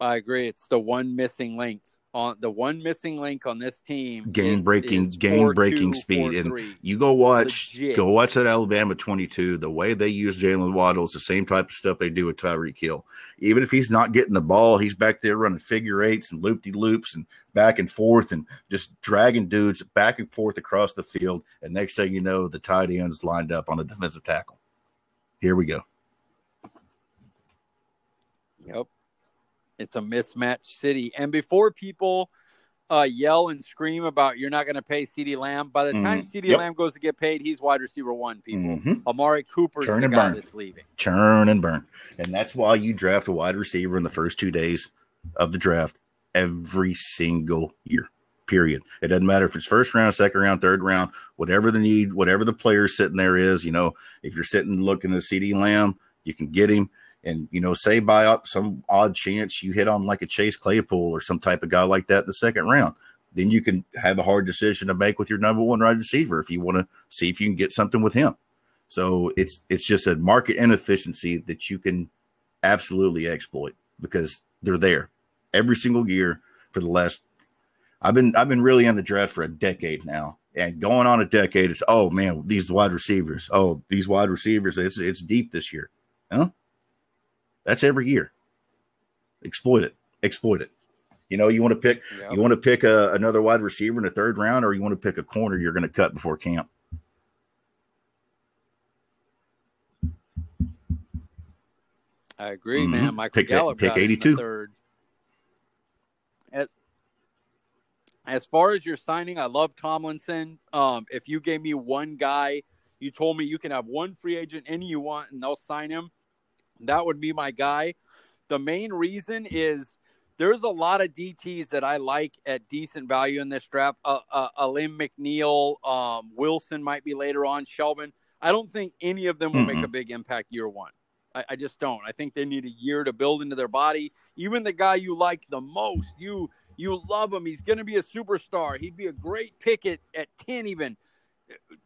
S1: I agree. It's the one missing link on the one missing link on this team.
S2: Game breaking, game breaking speed, and you go watch, Legit. go watch that Alabama twenty two. The way they use Jaylen Waddle is the same type of stuff they do with Tyreek Hill. Even if he's not getting the ball, he's back there running figure eights and loop de loops and back and forth and just dragging dudes back and forth across the field. And next thing you know, the tight ends lined up on a defensive tackle. Here we go.
S1: Yep. It's a mismatched city. And before people uh, yell and scream about you're not going to pay CeeDee Lamb, by the mm-hmm. time CeeDee yep. Lamb goes to get paid, he's wide receiver one, people. Mm-hmm. Amari Cooper's Churn the guy burn. that's leaving.
S2: Churn and burn. And that's why you draft a wide receiver in the first two days of the draft every single year. Period. It doesn't matter if it's first round, second round, third round, whatever the need, whatever the player sitting there is. You know, if you're sitting looking at CeeDee Lamb, you can get him. And you know, say by some odd chance you hit on like a Chase Claypool or some type of guy like that in the second round, then you can have a hard decision to make with your number one wide receiver if you want to see if you can get something with him. So it's it's just a market inefficiency that you can absolutely exploit because they're there every single year for the last. I've been I've been really in the draft for a decade now, and going on a decade. It's oh man, these wide receivers. Oh, these wide receivers. It's it's deep this year. Huh? That's every year. Exploit it. Exploit it. You know, you want to pick yep. you want to pick a, another wide receiver in the third round, or you want to pick a corner you're going to cut before camp.
S1: I agree, mm-hmm. man. Michael pick, Gallup pick 82. third. As, as far as your signing, I love Tomlinson. Um, if you gave me one guy, you told me you can have one free agent, any you want, and they'll sign him. That would be my guy. The main reason is there's a lot of DTs that I like at decent value in this draft. Uh, uh, Alim McNeill, um, Wilson might be later on, Shelvin. I don't think any of them will mm make a big impact year one. I, I, just don't. I think they need a year to build into their body. Even the guy you like the most, you you love him. He's going to be a superstar. He'd be a great pick at, at ten. Even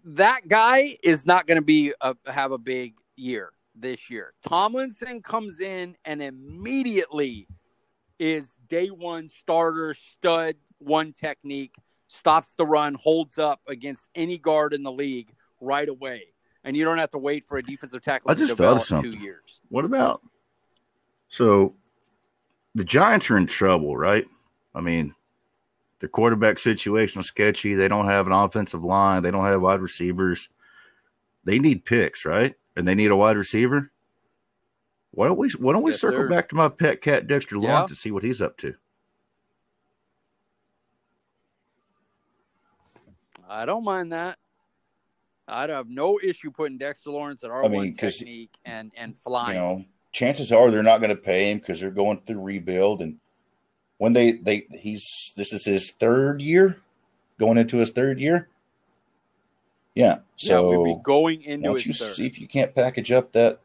S1: that guy is not going to be a, have a big year this year. Tomlinson comes in and immediately is day one starter, stud, one technique, stops the run, holds up against any guard in the league right away. And you don't have to wait for a defensive tackle I just thought of something. two years.
S2: What about so the Giants are in trouble, right? I mean, the quarterback situation is sketchy. They don't have an offensive line. They don't have wide receivers. They need picks, right? And they need a wide receiver. Why don't we why don't we yes, circle sir. back to my pet cat Dexter Lawrence yeah. to see what he's up to?
S1: I don't mind that. I'd have no issue putting Dexter Lawrence at R one I mean, technique and and flying.
S2: You know, chances are they're not going to pay him because they're going through rebuild, and when they they he's this is his third year, going into his third year. Yeah. So
S1: yeah, we'd be going into
S2: you third. see if you can't package up that,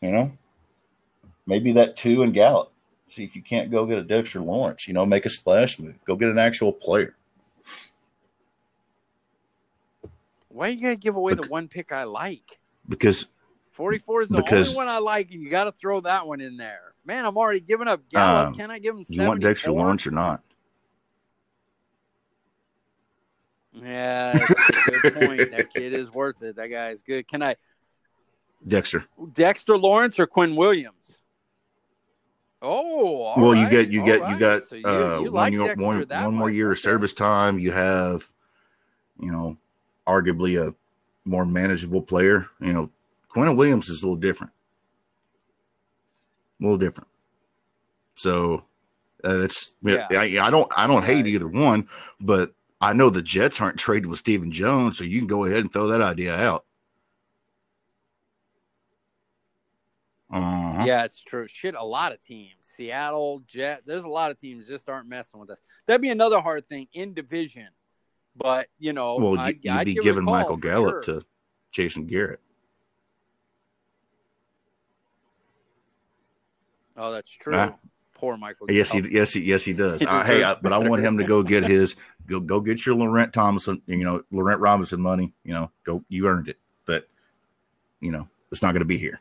S2: you know, maybe that two and Gallup. See if you can't go get a Dexter Lawrence. You know, make a splash move. Go get an actual player.
S1: Why are you gonna give away the one pick I like?
S2: Because
S1: 44 is the because, only one I like, and you got to throw that one in there. Man, I'm already giving up Gallup. Um, Can I give him? 74?
S2: You want Dexter Lawrence or not?
S1: Yeah, good point. That kid is worth it. That guy is good. Can I?
S2: Dexter.
S1: Dexter Lawrence or Quinn Williams? Oh,
S2: well,
S1: right.
S2: you get you get right. you got so you, uh, you like one, one, one more year of service time. You have, you know, arguably a more manageable player. You know, Quinn Williams is a little different, a little different. So uh, it's yeah. I, I don't I don't hate either one, but I know the Jets aren't trading with Stephen Jones, so you can go ahead and throw that idea out.
S1: Uh-huh. Yeah, it's true. Shit, a lot of teams, Seattle, Jet. There's a lot of teams just aren't messing with us. That'd be another hard thing in division. But you know,
S2: well, I'd, you'd, I'd be giving Michael Gallup sure. to Jason Garrett.
S1: Oh, that's true. Poor Michael.
S2: Yes, he yes he yes he does. uh, hey, I, but I want him to go get his go go get your Laurent Thompson, you know, Laurent Robinson money. You know, go you earned it. But you know, it's not going to be here.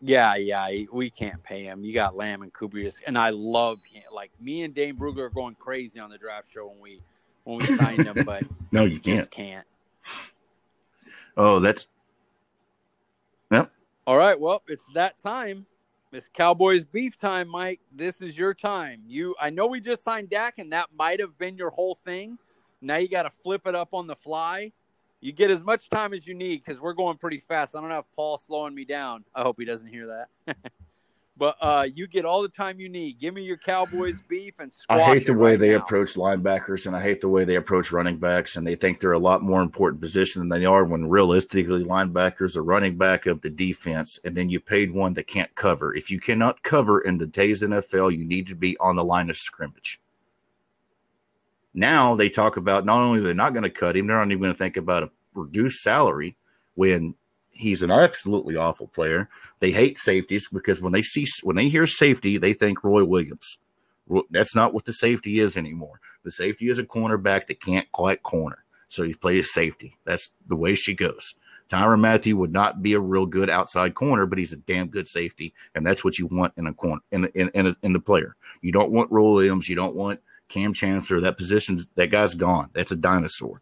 S1: Yeah, yeah, we can't pay him. You got Lamb and Kubrick, and I love him. Like me and Dane Brugler are going crazy on the draft show when we when we signed him, but
S2: no, you can't.
S1: can't.
S2: Oh, that's.
S1: All right, well, it's that time. It's Cowboys beef time, Mike. This is your time. You, I know we just signed Dak, and that might have been your whole thing. Now you got to flip it up on the fly you get as much time as you need because we're going pretty fast. I don't have Paul slowing me down. I hope he doesn't hear that. but uh, you get all the time you need. Give me your Cowboys beef and squash.
S2: I hate the way right they now. approach linebackers, and I hate the way they approach running backs, and they think they're a lot more important position than they are. When realistically, linebackers are running back of the defense, and then you paid one that can't cover. If you cannot cover in today's NFL, you need to be on the line of scrimmage. Now they talk about not only they're not going to cut him, they're not even going to think about a reduced salary when he's an absolutely awful player. They hate safeties because when they see when they hear safety, they think Roy Williams. That's not what the safety is anymore. The safety is a cornerback that can't quite corner, so he plays safety. That's the way she goes. Tyrann Mathieu would not be a real good outside corner, but he's a damn good safety, and that's what you want in a corner in in in, a, in the player. You don't want Roy Williams. You don't want Kam Chancellor, that position, that guy's gone. That's a dinosaur.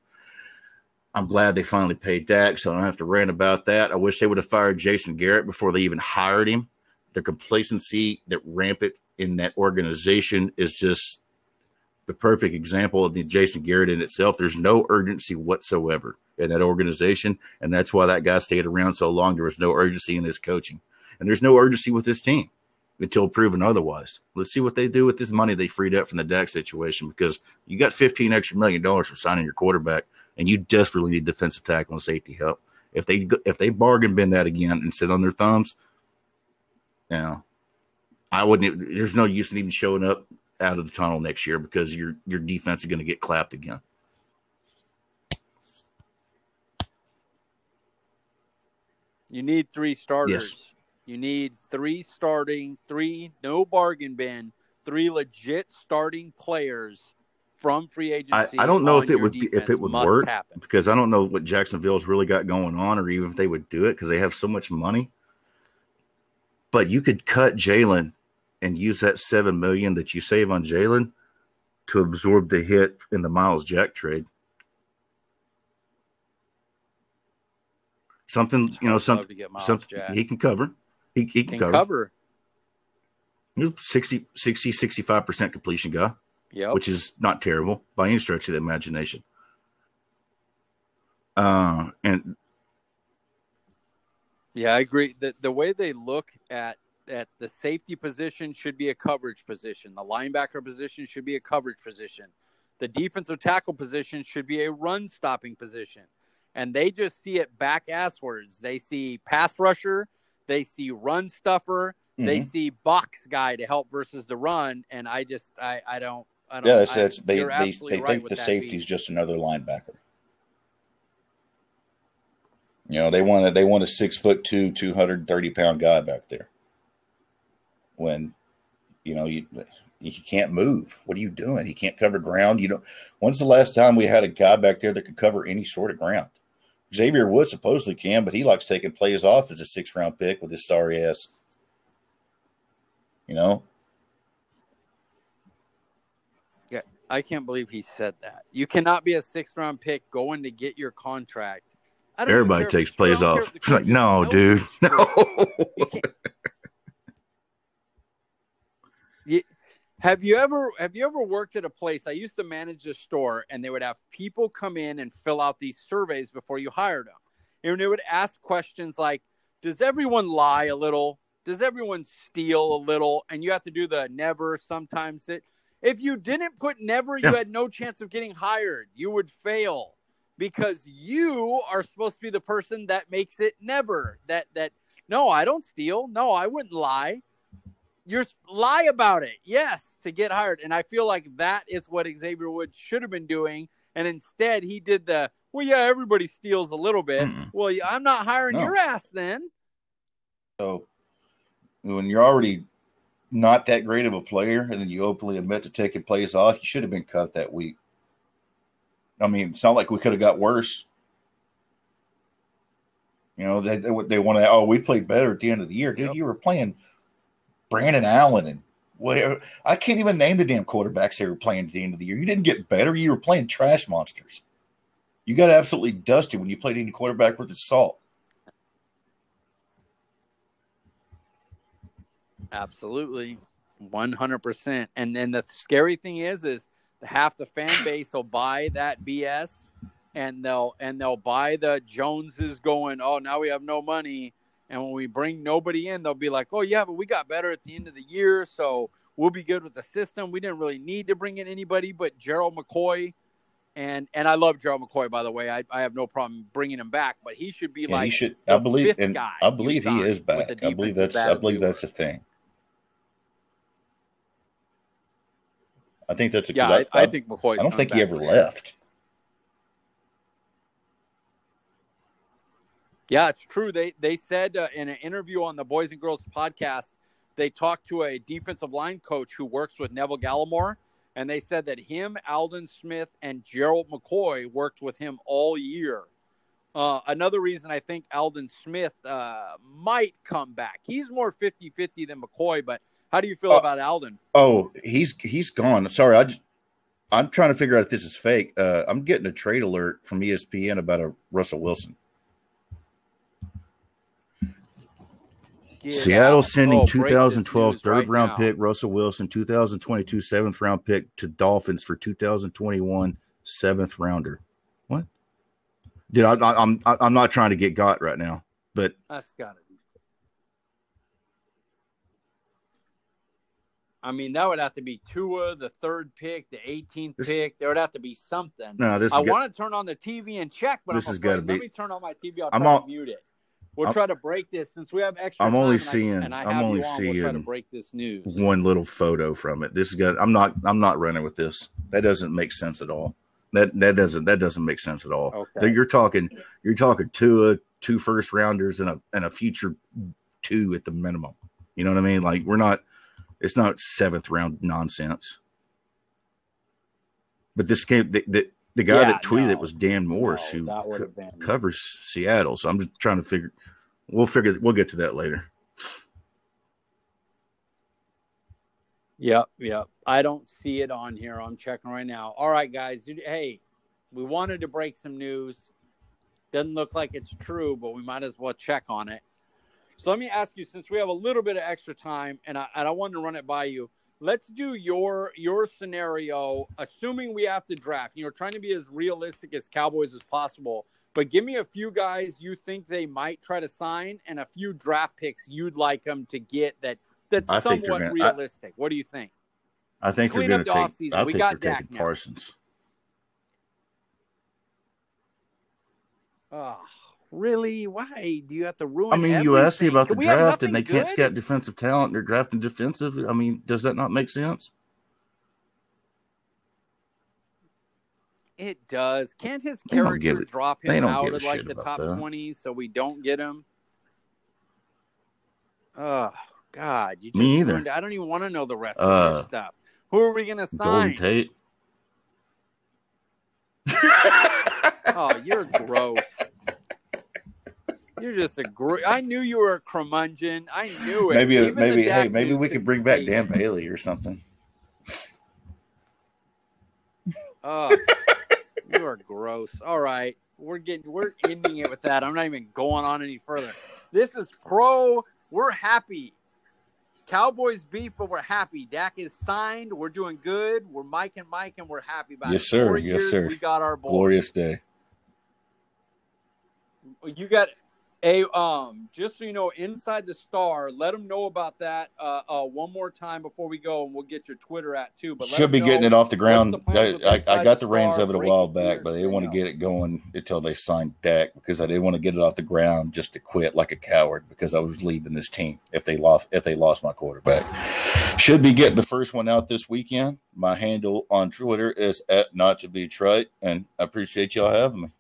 S2: I'm glad they finally paid Dak, so I don't have to rant about that. I wish they would have fired Jason Garrett before they even hired him. The complacency that rampant in that organization is just the perfect example of the Jason Garrett in itself. There's no urgency whatsoever in that organization, and that's why that guy stayed around so long. There was no urgency in his coaching, and there's no urgency with this team until proven otherwise. Let's see what they do with this money they freed up from the Dak situation because you got 15 extra million dollars for signing your quarterback, and you desperately need defensive tackle and safety help. If they if they bargain bin that again and sit on their thumbs, you know, I wouldn't. There's no use in even showing up out of the tunnel next year because your your defense is going to get clapped again.
S1: You need three starters. Yes. You need three starting, three no bargain bin, three legit starting players from free agency.
S2: I, I don't know if it would be, if it would work happen. because I don't know what Jacksonville's really got going on, or even if they would do it because they have so much money. But you could cut Jaylon and use that seven million that you save on Jaylon to absorb the hit in the Myles Jack trade. Something you know, something, something he can cover. He, he can, can cover. cover. He's 60, 60, 65% completion guy.
S1: Yeah.
S2: Which is not terrible by any stretch of the imagination. Uh, and
S1: yeah, I agree. The the way they look at at the safety position should be a coverage position. The linebacker position should be a coverage position. The defensive tackle position should be a run stopping position. And they just see it back asswards. They see pass rusher they see run stuffer. Mm-hmm. They see box guy to help versus the run, and I just I I don't I don't.
S2: Yeah, it's, it's they they, they right think the safety is just another linebacker. You know, they want a, they want a six foot two, two hundred thirty pound guy back there. When, you know, you he can't move. What are you doing? He can't cover ground. You know, when's the last time we had a guy back there that could cover any sort of ground? Xavier Woods supposedly can, but he likes taking plays off as a six round pick with his sorry ass. You know?
S1: Yeah, I can't believe he said that. You cannot be a six round pick going to get your contract.
S2: Everybody takes plays off. It's like, no, dude. No.
S1: Have you ever have you ever worked at a place? I used to manage a store, and they would have people come in and fill out these surveys before you hired them, and they would ask questions like, "Does everyone lie a little? Does everyone steal a little?" And you have to do the never, sometimes it. If you didn't put never, you had no chance of getting hired. You would fail because you are supposed to be the person that makes it never. That that no, I don't steal. No, I wouldn't lie. You're lie about it. Yes, to get hired. And I feel like that is what Xavier Woods should have been doing. And instead, he did the well. Yeah, everybody steals a little bit.
S2: Mm-mm.
S1: Well, I'm not hiring
S2: No.
S1: your ass then.
S2: So when you're already not that great of a player and then you openly admit to taking plays off, you should have been cut that week. I mean, it's not like we could have got worse. You know, they they, they want to. Oh, we played better at the end of the year, dude.
S1: Yep.
S2: You were playing Brandon Allen and whatever. I can't even name the damn quarterbacks they were playing at the end of the year. You didn't get better. You were playing trash monsters. You got absolutely dusted when you played any quarterback with his salt.
S1: Absolutely. 100%. And then the scary thing is is half the fan base will buy that BS and they'll and they'll buy the Joneses going, "Oh, now we have no money." And when we bring nobody in, they'll be like, "Oh yeah, but we got better at the end of the year, so we'll be good with the system. We didn't really need to bring in anybody but Gerald McCoy." And and I love Gerald McCoy by the way. I, I have no problem bringing him back, but he should be
S2: Yeah,
S1: like
S2: he should.
S1: the
S2: I believe, and
S1: guy
S2: I believe he is back. I believe that's. I believe that's the thing. I think that's a.
S1: Yeah,
S2: 'cause
S1: I, I think McCoy.
S2: I don't think he ever left.
S1: Yeah, it's true. They they said uh, in an interview on the Boys and Girls podcast, they talked to a defensive line coach who works with Neville Gallimore, and they said that him, Aldon Smith, and Gerald McCoy worked with him all year. Uh, another reason I think Aldon Smith uh, might come back. He's more 50-50 than McCoy, but how do you feel
S2: Uh,
S1: about Aldon?
S2: Oh, he's he's gone. Sorry, I just, I'm trying to figure out if this is fake. Uh, I'm getting a trade alert from ESPN about a Russell Wilson.
S1: Get
S2: Seattle
S1: out.
S2: sending
S1: Oh,
S2: 2012 third
S1: right
S2: round
S1: now.
S2: pick Russell Wilson, 2022 seventh round pick to Dolphins for 2021 seventh rounder. What? Dude, I, I, I'm I'm not trying to get got right now, but
S1: That's gotta be. I mean, that would have to be Tua, the third pick, the 18th
S2: This-
S1: pick. There would have to be something.
S2: no, this
S1: I want to turn on the TV and check, but
S2: This
S1: I'm
S2: has
S1: afraid.
S2: gotta
S1: Let me turn on my TV. I'll
S2: I'm
S1: try
S2: all-
S1: to mute it. We'll
S2: I'm-
S1: try to break this since we have extra.
S2: I'm only seeing-
S1: I
S2: I'm only
S1: on. We'll try to
S2: seeing
S1: break this news.
S2: one little photo from it. This is good. I'm not I'm not running with this. That doesn't make sense at all. That that doesn't that doesn't make sense at all.
S1: Okay.
S2: You're talking you're talking two uh, two first rounders and a and a future two at the minimum. You know what I mean? Like we're not it's not seventh round nonsense. But this came the the, the guy
S1: Yeah,
S2: that tweeted
S1: no.
S2: it was Dan Morris
S1: No,
S2: who co-
S1: been
S2: covers Seattle. So I'm just trying to figure we'll figure we'll get to that later.
S1: Yep, yep. I don't see it on here. I'm checking right now. All right, guys. Hey, we wanted to break some news. Doesn't look like it's true, but we might as well check on it. So let me ask you, since we have a little bit of extra time, and I, and I wanted to run it by you. Let's do your your scenario, assuming we have to draft. You know, trying to be as realistic as Cowboys as possible. But give me a few guys you think they might try to sign, and a few draft picks you'd like them to get that that's
S2: I
S1: somewhat
S2: gonna- I-
S1: realistic. what do you think?
S2: I think
S1: Clean up
S2: going to take. I
S1: We
S2: think
S1: got
S2: they're
S1: Dak
S2: taking
S1: now.
S2: Parsons.
S1: Oh, really? Why do you have to ruin?
S2: I mean, you asked me about the draft, and they
S1: nothing
S2: can't scout defensive talent. They're drafting defensive. I mean, does that not make sense?
S1: It does. Can't his character drop him out of like the top twenty so we don't get him? Oh God, you just
S2: Me either.
S1: ruined- I don't even want to know the rest of
S2: Uh,
S1: your stuff. Who are we gonna
S2: Golden
S1: sign?
S2: Tate.
S1: Oh, you're gross. You're just a gr- I knew you were a curmudgeon. I knew it.
S2: maybe,
S1: Even
S2: maybe, hey, maybe we could bring back Dan. Bailey or something.
S1: Oh, you are gross. All right, we're getting we're ending it with that. I'm not even going on any further. This is pro. We're happy. Cowboys beef, but we're happy. Dak is signed. We're doing good. We're Mike and Mike, and we're happy about it.
S2: Yes,
S1: it.
S2: sir.
S1: Four
S2: Yes,
S1: years,
S2: sir.
S1: We got our boy.
S2: Glorious day.
S1: You got Hey, um, just so you know, inside the star, let them know about that uh, uh, one more time before we go, and we'll get your Twitter at too. But
S2: should be getting it off the ground. The I, I, got the reins of it a while back, but they didn't want to get it going until they signed Dak because I didn't want to get it off the ground just to quit like a coward because I was leaving this team if they lost if they lost my quarterback. Should be getting the first one out this weekend. My handle on Twitter is at not to be trite, and I appreciate y'all having me.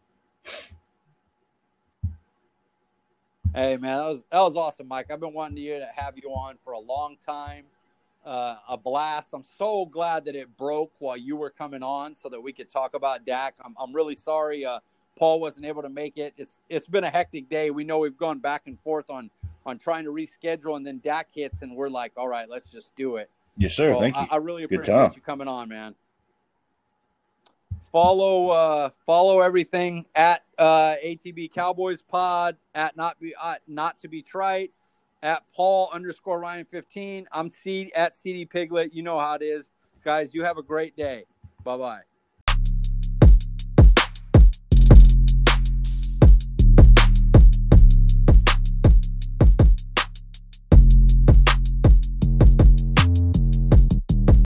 S1: Hey man, that was that was awesome, Mike. I've been wanting you to have you on for a long time. Uh, a blast. I'm so glad that it broke while you were coming on, so that we could talk about Dak. I'm I'm really sorry uh, Paul wasn't able to make it. It's it's been a hectic day. We know we've gone back and forth on on trying to reschedule, and then Dak hits, and we're like, all right, let's just do it.
S2: Yes, sir. So Thank you.
S1: I, I really appreciate you coming on, man follow uh follow everything at uh atb cowboys pod at not be uh, not to be trite at paul underscore ryan 15 i'm c at cd piglet. You know how it is. Guys you have a great day. Bye bye